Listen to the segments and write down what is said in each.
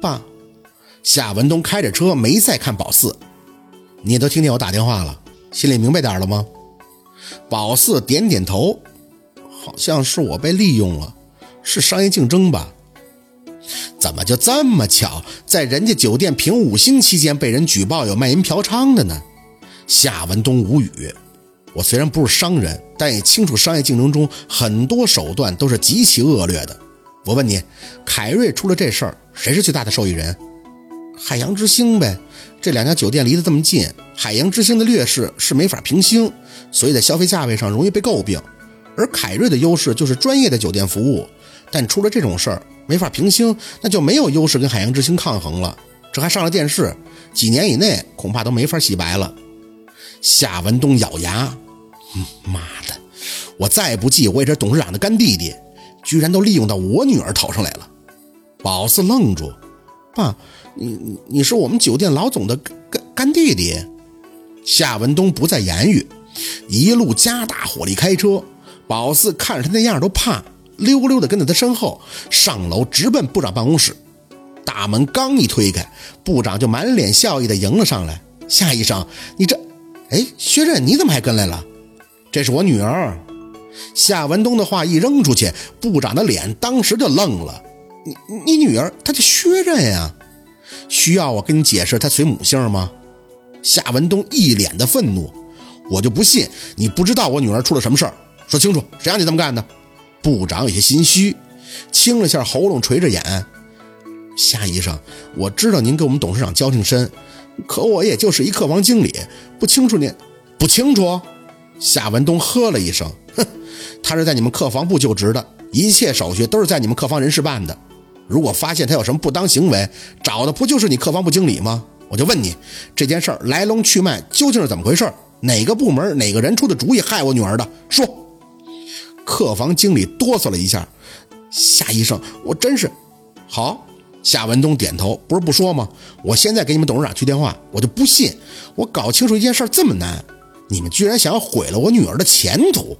爸，夏文东开着车没再看宝四。你也都听见我打电话了，心里明白点了吗？宝四点点头，好像是我被利用了，是商业竞争吧？怎么就这么巧，在人家酒店评五星期间被人举报有卖淫嫖娼的呢？夏文东无语。我虽然不是商人，但也清楚商业竞争中很多手段都是极其恶劣的。我问你，凯瑞出了这事儿，谁是最大的受益人？海洋之星呗。这两家酒店离得这么近，海洋之星的劣势是没法平星，所以在消费价位上容易被诟病。而凯瑞的优势就是专业的酒店服务，但出了这种事儿没法平星，那就没有优势跟海洋之星抗衡了。这还上了电视，几年以内恐怕都没法洗白了。夏文东咬牙：“嗯妈的，我再不济我也是董事长的干弟弟，居然都利用到我女儿头上来了。”宝四愣住：“爸。”你你是我们酒店老总的干干弟弟，夏文东不再言语，一路加大火力开车。宝四看着他那样都怕，溜溜的跟在他身后上楼，直奔部长办公室。大门刚一推开，部长就满脸笑意的迎了上来。夏医生，你这……哎，薛刃，你怎么还跟来了？这是我女儿。夏文东的话一扔出去，部长的脸当时就愣了。你你女儿，她叫薛刃呀。需要我跟你解释她随母姓吗？夏文东一脸的愤怒，我就不信你不知道我女儿出了什么事儿，说清楚，谁让你这么干的？部长有些心虚，清了下喉咙，垂着眼。夏医生，我知道您跟我们董事长交情深，可我也就是一客房经理，不清楚您不清楚？夏文东呵了一声，哼，他是在你们客房部就职的，一切手续都是在你们客房人事办的。如果发现他有什么不当行为，找的不就是你客房部经理吗？我就问你，这件事儿来龙去脉究竟是怎么回事？哪个部门哪个人出的主意害我女儿的？说。客房经理哆嗦了一下，夏医生，我真是好。夏文东点头，不是不说吗？我现在给你们董事长去电话，我就不信我搞清楚一件事这么难，你们居然想要毁了我女儿的前途。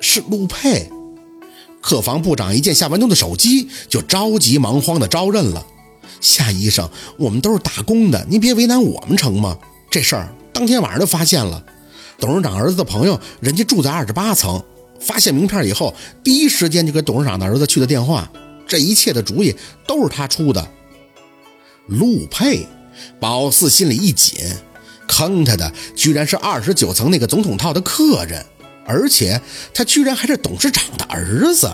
是陆佩。客房部长一见夏文东的手机，就着急忙慌的招认了。夏医生，我们都是打工的，您别为难我们成吗？这事儿当天晚上就发现了，董事长儿子的朋友，人家住在二十八层，发现名片以后，第一时间就给董事长的儿子去了电话。这一切的主意都是他出的。陆佩，宝四心里一紧，坑他的居然是二十九层那个总统套的客人。而且他居然还是董事长的儿子，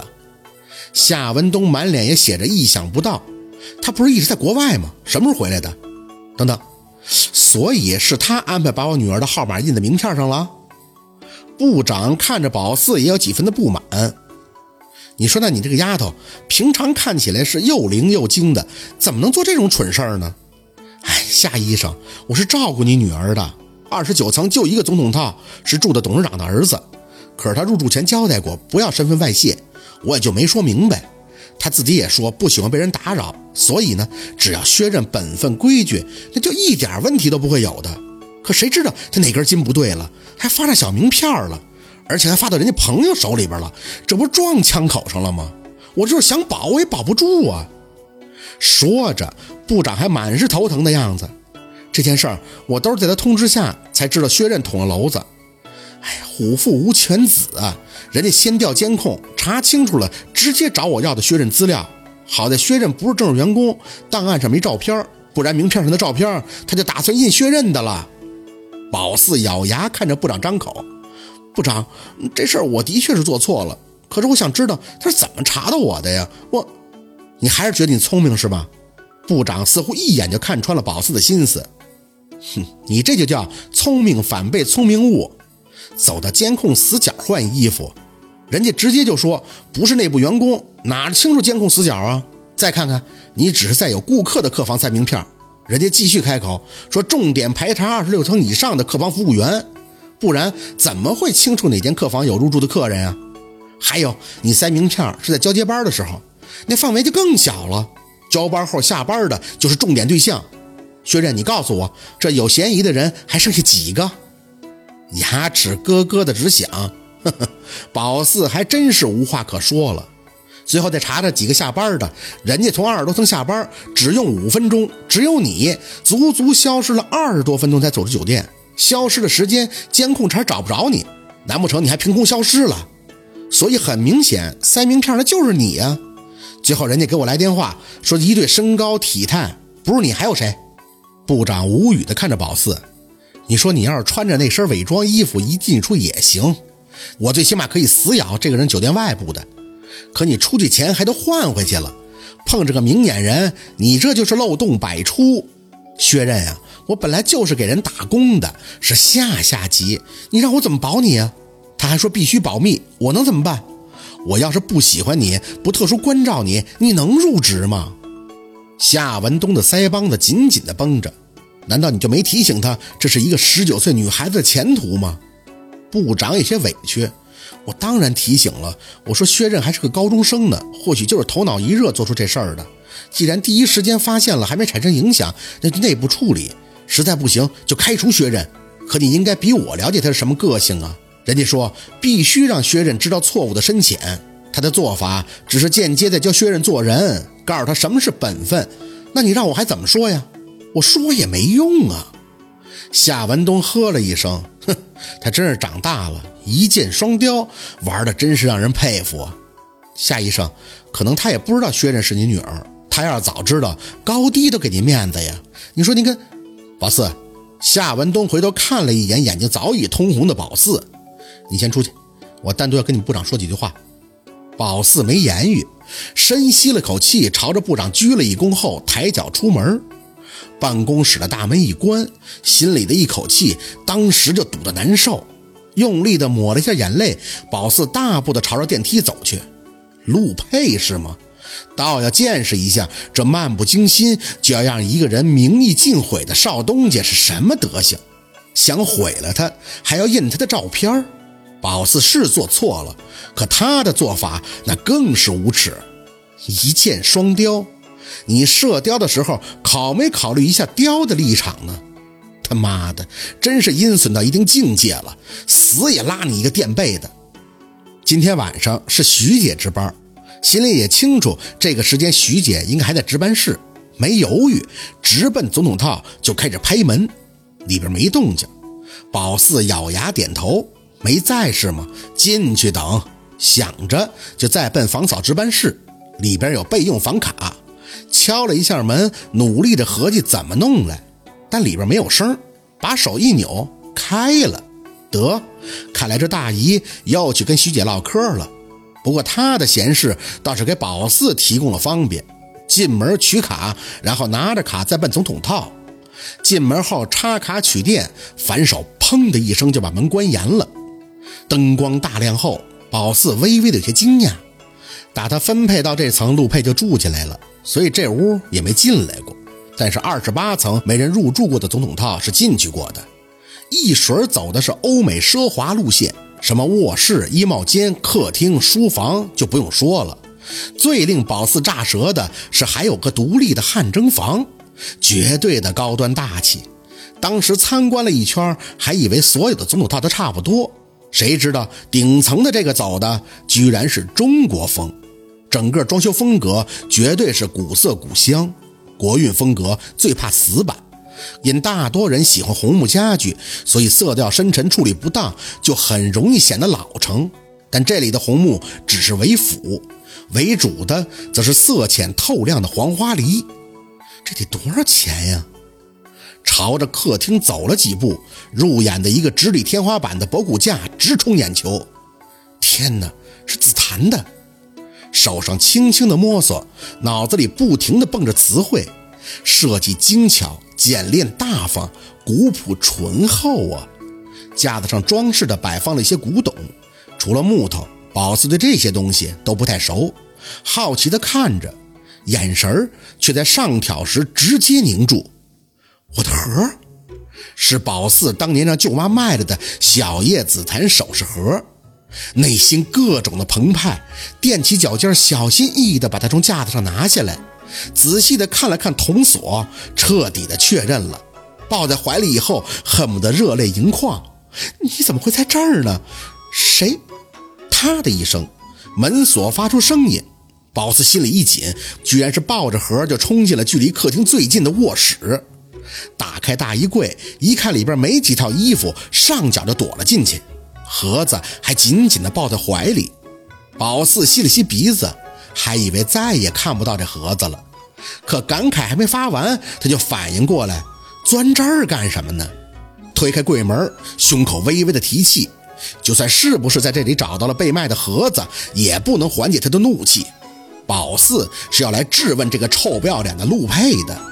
夏文东满脸也写着意想不到。他不是一直在国外吗？什么时候回来的？等等，所以是他安排把我女儿的号码印在名片上了。部长看着宝四也有几分的不满。你说，那你这个丫头平常看起来是又灵又精的，怎么能做这种蠢事儿呢？哎，夏医生，我是照顾你女儿的。二十九层就一个总统套，是住的董事长的儿子。可是他入住前交代过不要身份外泄，我也就没说明白。他自己也说不喜欢被人打扰，所以呢，只要薛任本分规矩，那就一点问题都不会有的。可谁知道他哪根筋不对了，还发上小名片了，而且还发到人家朋友手里边了，这不撞枪口上了吗？我就是想保，我也保不住啊。说着，部长还满是头疼的样子。这件事儿我都是在他通知下才知道，薛任捅了娄子。哎，虎父无犬子啊！人家先调监控，查清楚了，直接找我要的薛刃资料。好在薛刃不是正式员工，档案上没照片，不然名片上的照片他就打算印薛刃的了。宝四咬牙看着部长张口：“部长，这事儿我的确是做错了，可是我想知道他是怎么查到我的呀？我，你还是觉得你聪明是吧？”部长似乎一眼就看穿了宝四的心思：“哼，你这就叫聪明反被聪明误。”走到监控死角换衣服，人家直接就说不是内部员工，哪清楚监控死角啊？再看看，你只是在有顾客的客房塞名片。人家继续开口说，重点排查二十六层以上的客房服务员，不然怎么会清楚哪间客房有入住的客人啊？还有，你塞名片是在交接班的时候，那范围就更小了。交班后下班的就是重点对象。薛刃，你告诉我，这有嫌疑的人还剩下几个？牙齿咯咯的直响，呵呵，宝四还真是无话可说了。最后再查查几个下班的，人家从二十多层下班只用五分钟，只有你足足消失了二十多分钟才走出酒店。消失的时间监控查找不着你，难不成你还凭空消失了？所以很明显，塞名片的就是你呀。最后人家给我来电话说一对身高体态，不是你还有谁？部长无语的看着宝四，你说你要是穿着那身伪装衣服一进出也行，我最起码可以死咬这个人酒店外部的。可你出去前还都换回去了，碰着个明眼人，你这就是漏洞百出。薛刃呀，我本来就是给人打工的，是下下级，你让我怎么保你啊？他还说必须保密，我能怎么办？我要是不喜欢你，不特殊关照你，你能入职吗？夏文东的腮帮子紧紧地绷着，难道你就没提醒他，这是一个十九岁女孩子的前途吗？部长有些委屈。我当然提醒了，我说薛刃还是个高中生呢，或许就是头脑一热做出这事儿的。既然第一时间发现了，还没产生影响，那就内部处理，实在不行就开除薛刃。可你应该比我了解他是什么个性啊？人家说必须让薛刃知道错误的深浅，他的做法只是间接的教薛刃做人，告诉他什么是本分。那你让我还怎么说呀？我说也没用啊。夏文东呵了一声，哼，他真是长大了。一箭双雕，玩的真是让人佩服啊！夏医生，可能他也不知道薛刃是你女儿，他要是早知道，高低都给你面子呀。你说你跟宝四，夏文东回头看了一眼眼睛早已通红的宝四，你先出去，我单独要跟你部长说几句话。宝四没言语，深吸了口气，朝着部长鞠了一躬后，抬脚出门。办公室的大门一关，心里的一口气当时就堵得难受。用力地抹了一下眼泪，宝四大步地朝着电梯走去。陆佩是吗？倒要见识一下这漫不经心就要让一个人名誉尽毁的少东家是什么德行。想毁了他，还要印他的照片。宝四是做错了，可他的做法那更是无耻。一箭双雕，你射雕的时候考没考虑一下雕的立场呢？他妈的，真是阴损到一定境界了，死也拉你一个垫背的。今天晚上是徐姐值班，心里也清楚这个时间徐姐应该还在值班室，没犹豫，直奔总统套就开始拍门，里边没动静。宝四咬牙点头，没在是吗？进去等。想着就再奔房嫂值班室，里边有备用房卡，敲了一下门，努力的合计怎么弄来。但里边没有声，把手一扭，开了。得，看来这大姨又去跟徐姐唠嗑了。不过她的闲事倒是给宝四提供了方便。进门取卡，然后拿着卡再奔总统套。进门后插卡取电，反手砰的一声就把门关严了。灯光大亮后，宝四微微的有些惊讶。打他分配到这层，陆佩就住进来了，所以这屋也没进来过。但是二十八层没人入住过的总统套是进去过的，一水儿走的是欧美奢华路线，什么卧室、衣帽间、客厅、书房就不用说了。最令宝四炸舌的是还有个独立的汗蒸房，绝对的高端大气。当时参观了一圈，还以为所有的总统套都差不多，谁知道顶层的这个走的居然是中国风，整个装修风格绝对是古色古香。国运风格最怕死板，因大多人喜欢红木家具，所以色调深沉处理不当，就很容易显得老成。但这里的红木只是为辅，为主的则是色浅透亮的黄花梨。这得多少钱呀？朝着客厅走了几步，入眼的一个直立天花板的博古架直冲眼球。天哪，是紫檀的！手上轻轻的摸索，脑子里不停的蹦着词汇，设计精巧、简练大方、古朴醇厚啊！架子上装饰的摆放了一些古董，除了木头，宝四对这些东西都不太熟，好奇的看着，眼神儿却在上挑时直接凝住。我的盒，是宝四当年让舅妈卖了的小叶紫檀首饰盒。内心各种的澎湃，踮起脚尖，小心翼翼地把它从架子上拿下来，仔细地看了看铜锁，彻底的确认了，抱在怀里以后，恨不得热泪盈眶。你怎么会在这儿呢？谁？啪的一声，门锁发出声音，宝四心里一紧，居然是抱着盒就冲进了距离客厅最近的卧室，打开大衣柜，一看里边没几套衣服，上脚就躲了进去，盒子还紧紧地抱在怀里。宝四吸了吸鼻子，还以为再也看不到这盒子了，可感慨还没发完，他就反应过来，钻这儿干什么呢？推开柜门，胸口微微的提气，就算是不是在这里找到了被卖的盒子，也不能缓解他的怒气。宝四是要来质问这个臭不要脸的陆佩的。